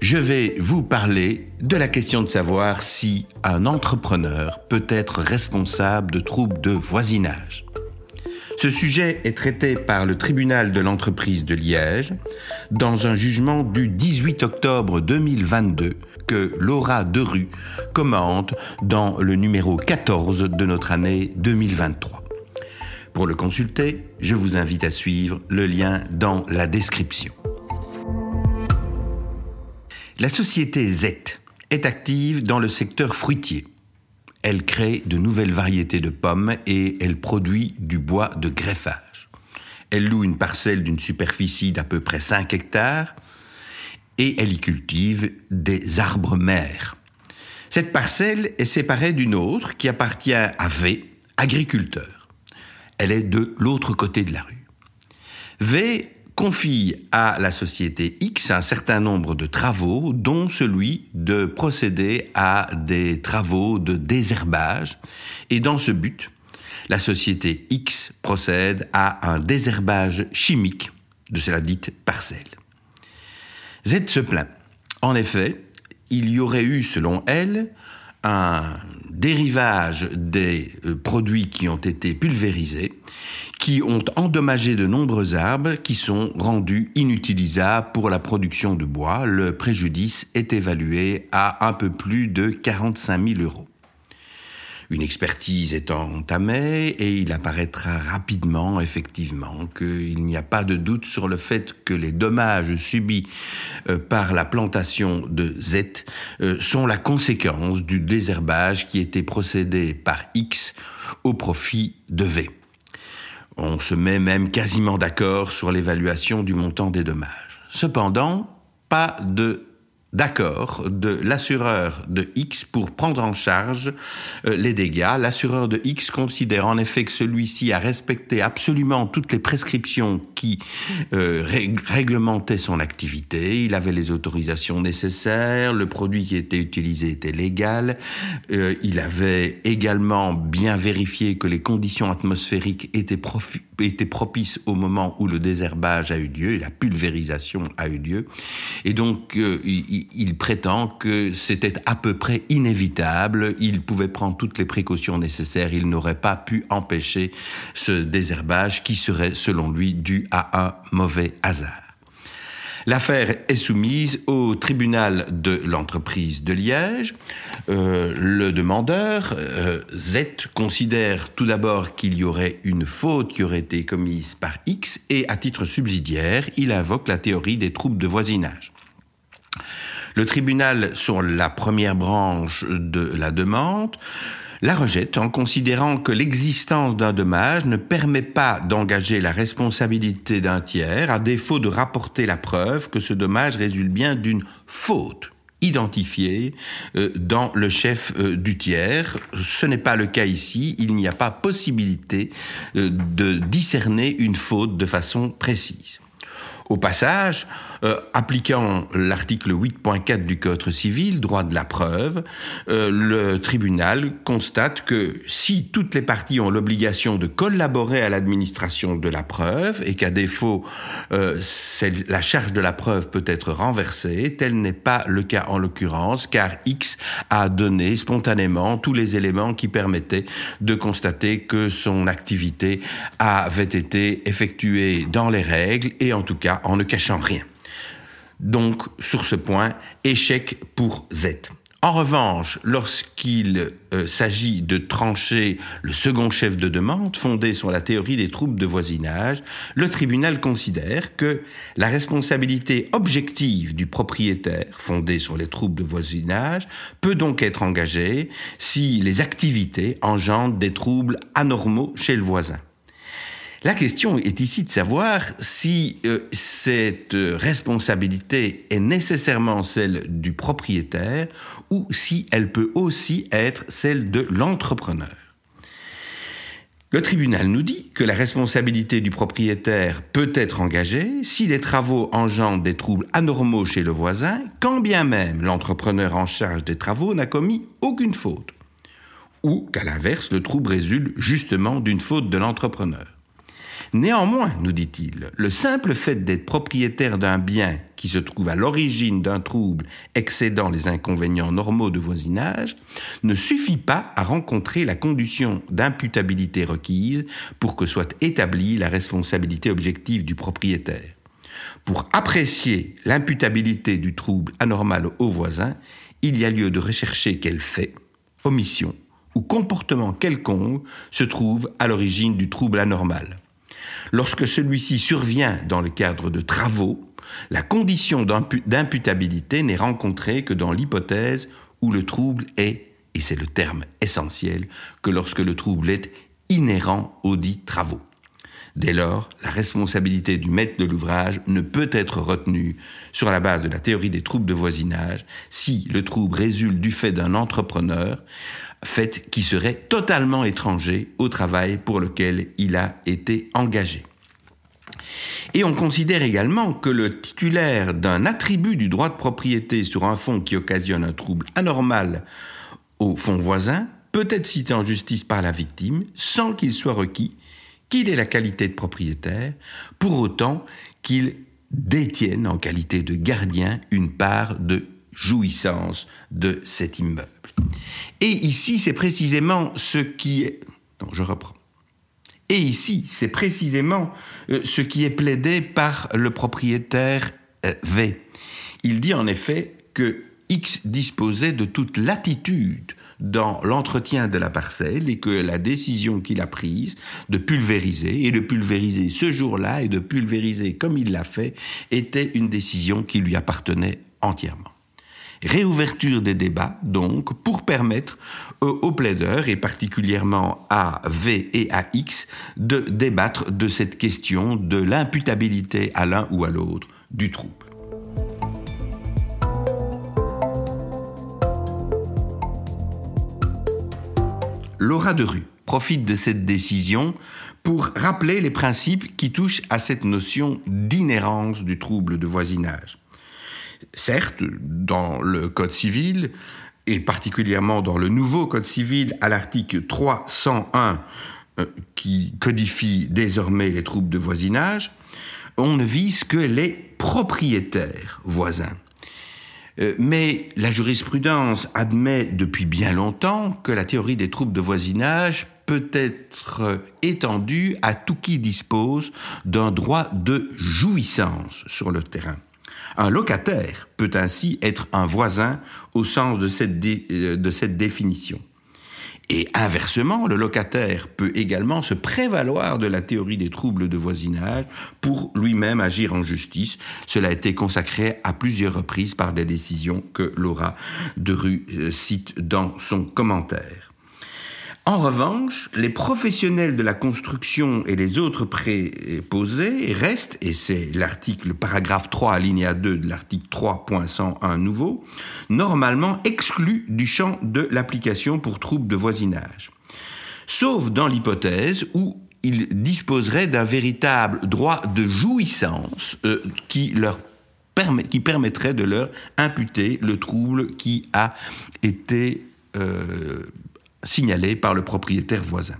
je vais vous parler de la question de savoir si un entrepreneur peut être responsable de troubles de voisinage. Ce sujet est traité par le tribunal de l'entreprise de Liège dans un jugement du 18 octobre 2022 que Laura Derue commente dans le numéro 14 de notre année 2023. Pour le consulter, je vous invite à suivre le lien dans la description. La société Z est active dans le secteur fruitier. Elle crée de nouvelles variétés de pommes et elle produit du bois de greffage. Elle loue une parcelle d'une superficie d'à peu près 5 hectares et elle y cultive des arbres mères. Cette parcelle est séparée d'une autre qui appartient à V, agriculteur. Elle est de l'autre côté de la rue. V confie à la société X un certain nombre de travaux, dont celui de procéder à des travaux de désherbage. Et dans ce but, la société X procède à un désherbage chimique de cela dite parcelle. Z se plaint. En effet, il y aurait eu, selon elle, un dérivage des euh, produits qui ont été pulvérisés, qui ont endommagé de nombreux arbres qui sont rendus inutilisables pour la production de bois. Le préjudice est évalué à un peu plus de 45 000 euros. Une expertise est entamée et il apparaîtra rapidement, effectivement, qu'il n'y a pas de doute sur le fait que les dommages subis euh, par la plantation de Z euh, sont la conséquence du désherbage qui était procédé par X au profit de V. On se met même quasiment d'accord sur l'évaluation du montant des dommages. Cependant, pas de d'accord de l'assureur de X pour prendre en charge euh, les dégâts. L'assureur de X considère en effet que celui-ci a respecté absolument toutes les prescriptions qui euh, réglementaient son activité. Il avait les autorisations nécessaires, le produit qui était utilisé était légal, euh, il avait également bien vérifié que les conditions atmosphériques étaient, propices au moment où le désherbage a eu lieu et la pulvérisation a eu lieu. Et donc, il, il, prétend que c'était à peu près inévitable, il pouvait prendre toutes les précautions nécessaires, il n'aurait pas pu empêcher ce désherbage qui serait, selon lui, dû à un mauvais hasard. L'affaire est soumise au tribunal de l'entreprise de Liège. Euh, le demandeur, euh, Z, considère tout d'abord qu'il y aurait une faute qui aurait été commise par X et à titre subsidiaire, il invoque la théorie des troubles de voisinage. Le tribunal, sur la première branche de la demande, la rejette en considérant que l'existence d'un dommage ne permet pas d'engager la responsabilité d'un tiers à défaut de rapporter la preuve que ce dommage résulte bien d'une faute identifiée euh, dans le chef euh, du tiers. Ce n'est pas le cas ici, il n'y a pas possibilité euh, de discerner une faute de façon précise. Au passage, euh, appliquant l'article 8.4 du Code civil, droit de la preuve, euh, le tribunal constate que si toutes les parties ont l'obligation de collaborer à l'administration de la preuve et qu'à défaut, euh, la charge de la preuve peut être renversée, tel n'est pas le cas en l'occurrence, car X a donné spontanément tous les éléments qui permettaient de constater que son activité avait été effectuée dans les règles et en tout cas en ne cachant rien. Donc, sur ce point, échec pour Z. En revanche, lorsqu'il euh, s'agit de trancher le second chef de demande, fondé sur la théorie des troubles de voisinage, le tribunal considère que la responsabilité objective du propriétaire, fondée sur les troubles de voisinage, peut donc être engagée si les activités engendrent des troubles anormaux chez le voisin. La question est ici de savoir si euh, cette responsabilité est nécessairement celle du propriétaire ou si elle peut aussi être celle de l'entrepreneur. Le tribunal nous dit que la responsabilité du propriétaire peut être engagée si les travaux engendrent des troubles anormaux chez le voisin, quand bien même l'entrepreneur en charge des travaux n'a commis aucune faute, ou qu'à l'inverse, le trouble résulte justement d'une faute de l'entrepreneur. Néanmoins, nous dit-il, le simple fait d'être propriétaire d'un bien qui se trouve à l'origine d'un trouble excédant les inconvénients normaux de voisinage ne suffit pas à rencontrer la condition d'imputabilité requise pour que soit établie la responsabilité objective du propriétaire. Pour apprécier l'imputabilité du trouble anormal au voisin, il y a lieu de rechercher quel fait, omission ou comportement quelconque se trouve à l'origine du trouble anormal. Lorsque celui-ci survient dans le cadre de travaux, la condition d'imputabilité n'est rencontrée que dans l'hypothèse où le trouble est, et c'est le terme essentiel, que lorsque le trouble est inhérent aux dits travaux. Dès lors, la responsabilité du maître de l'ouvrage ne peut être retenue sur la base de la théorie des troubles de voisinage si le trouble résulte du fait d'un entrepreneur, fait qui serait totalement étranger au travail pour lequel il a été engagé. Et on considère également que le titulaire d'un attribut du droit de propriété sur un fonds qui occasionne un trouble anormal au fonds voisin peut être cité en justice par la victime sans qu'il soit requis qu'il ait la qualité de propriétaire, pour autant qu'il détienne en qualité de gardien une part de jouissance de cet immeuble. Et ici, c'est précisément ce qui est... Et ici, c'est précisément euh, ce qui est plaidé par le propriétaire euh, V. Il dit en effet que X disposait de toute latitude dans l'entretien de la parcelle et que la décision qu'il a prise de pulvériser et de pulvériser ce jour-là et de pulvériser comme il l'a fait était une décision qui lui appartenait entièrement. Réouverture des débats, donc, pour permettre aux plaideurs, et particulièrement à V et à X, de débattre de cette question de l'imputabilité à l'un ou à l'autre du trouble. Laura de Rue profite de cette décision pour rappeler les principes qui touchent à cette notion d'inhérence du trouble de voisinage. Certes, dans le Code civil, et particulièrement dans le nouveau Code civil, à l'article 301, euh, qui codifie désormais les troubles de voisinage, on ne vise que les propriétaires voisins. Euh, mais la jurisprudence admet depuis bien longtemps que la théorie des troubles de voisinage peut être étendue à tout qui dispose d'un droit de jouissance sur le terrain. Un locataire peut ainsi être un voisin au sens de cette, euh, de cette définition. Et inversement, le locataire peut également se prévaloir de la théorie des troubles de voisinage pour lui-même agir en justice. Cela a été consacré à plusieurs reprises par des décisions que Laura de Rue euh, cite dans son commentaire. En revanche, les professionnels de la construction et les autres préposés restent, et c'est l'article paragraphe 3 alinéa 2 de l'article 3.101 nouveau, normalement exclus du champ de l'application pour troubles de voisinage. Sauf dans l'hypothèse où ils disposeraient d'un véritable droit de jouissance euh, qui leur permettrait de leur imputer le trouble qui a été euh, signalé par le propriétaire voisin.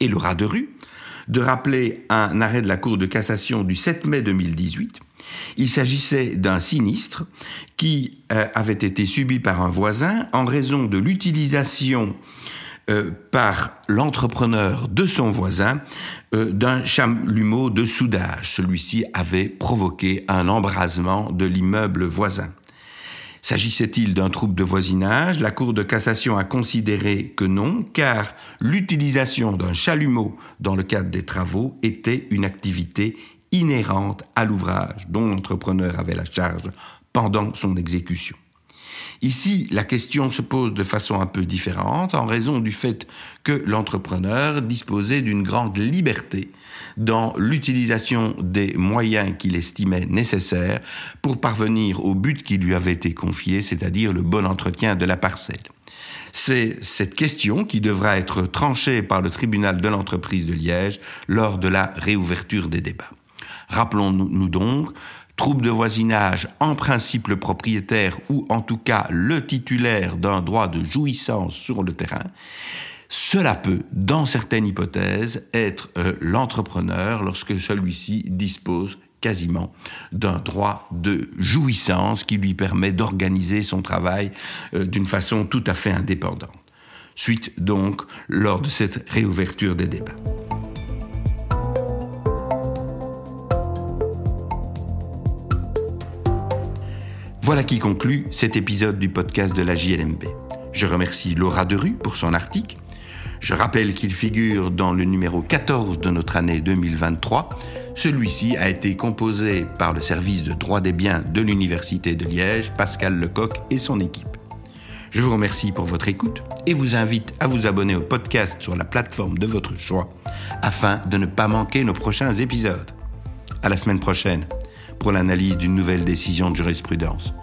Et le rat de rue de rappeler un arrêt de la Cour de cassation du 7 mai 2018. Il s'agissait d'un sinistre qui euh, avait été subi par un voisin en raison de l'utilisation euh, par l'entrepreneur de son voisin euh, d'un chalumeau de soudage. Celui-ci avait provoqué un embrasement de l'immeuble voisin. S'agissait-il d'un trouble de voisinage? La Cour de cassation a considéré que non, car l'utilisation d'un chalumeau dans le cadre des travaux était une activité inhérente à l'ouvrage dont l'entrepreneur avait la charge pendant son exécution. Ici, la question se pose de façon un peu différente en raison du fait que l'entrepreneur disposait d'une grande liberté dans l'utilisation des moyens qu'il estimait nécessaires pour parvenir au but qui lui avait été confié, c'est-à-dire le bon entretien de la parcelle. C'est cette question qui devra être tranchée par le tribunal de l'entreprise de Liège lors de la réouverture des débats. Rappelons-nous donc trouble de voisinage, en principe le propriétaire ou en tout cas le titulaire d'un droit de jouissance sur le terrain, cela peut, dans certaines hypothèses, être euh, l'entrepreneur lorsque celui-ci dispose quasiment d'un droit de jouissance qui lui permet d'organiser son travail euh, d'une façon tout à fait indépendante. Suite donc lors de cette réouverture des débats. Voilà qui conclut cet épisode du podcast de la JLMB. Je remercie Laura Derue pour son article. Je rappelle qu'il figure dans le numéro 14 de notre année 2023. Celui-ci a été composé par le service de droit des biens de l'Université de Liège, Pascal Lecoq et son équipe. Je vous remercie pour votre écoute et vous invite à vous abonner au podcast sur la plateforme de votre choix afin de ne pas manquer nos prochains épisodes. À la semaine prochaine pour l'analyse d'une nouvelle décision de jurisprudence.